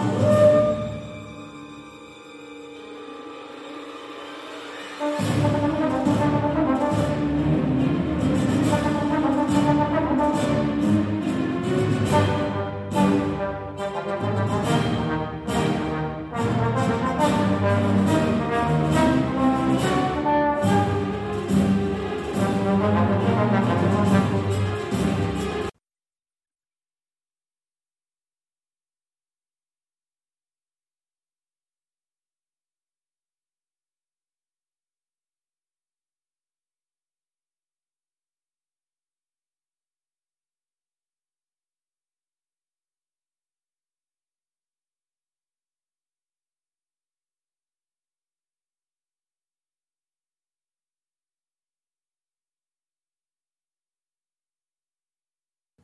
Woo!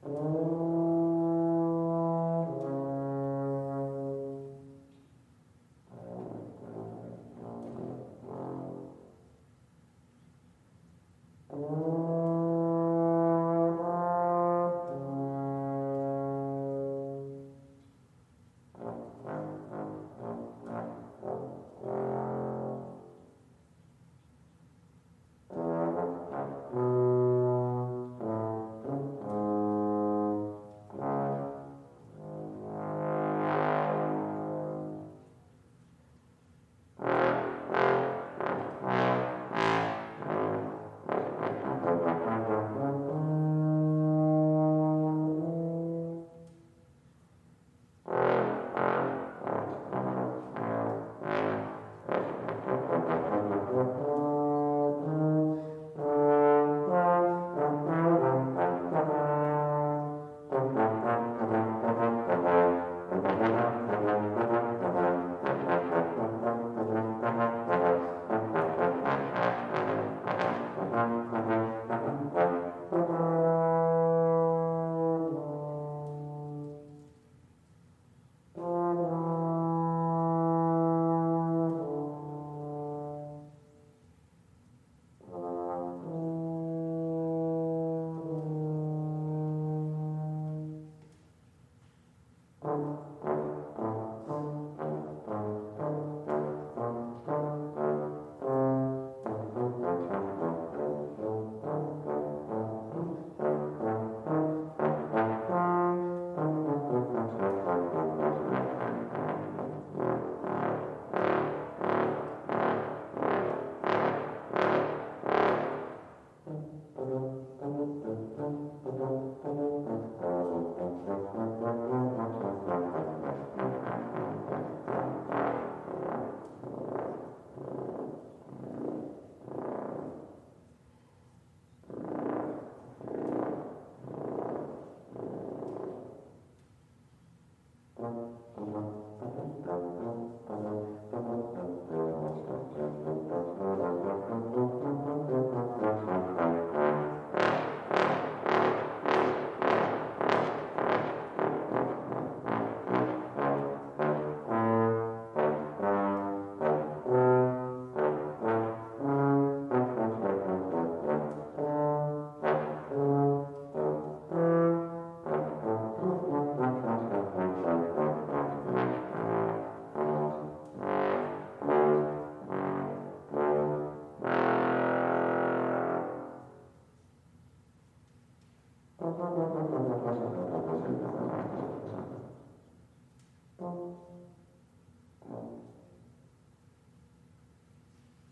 Thank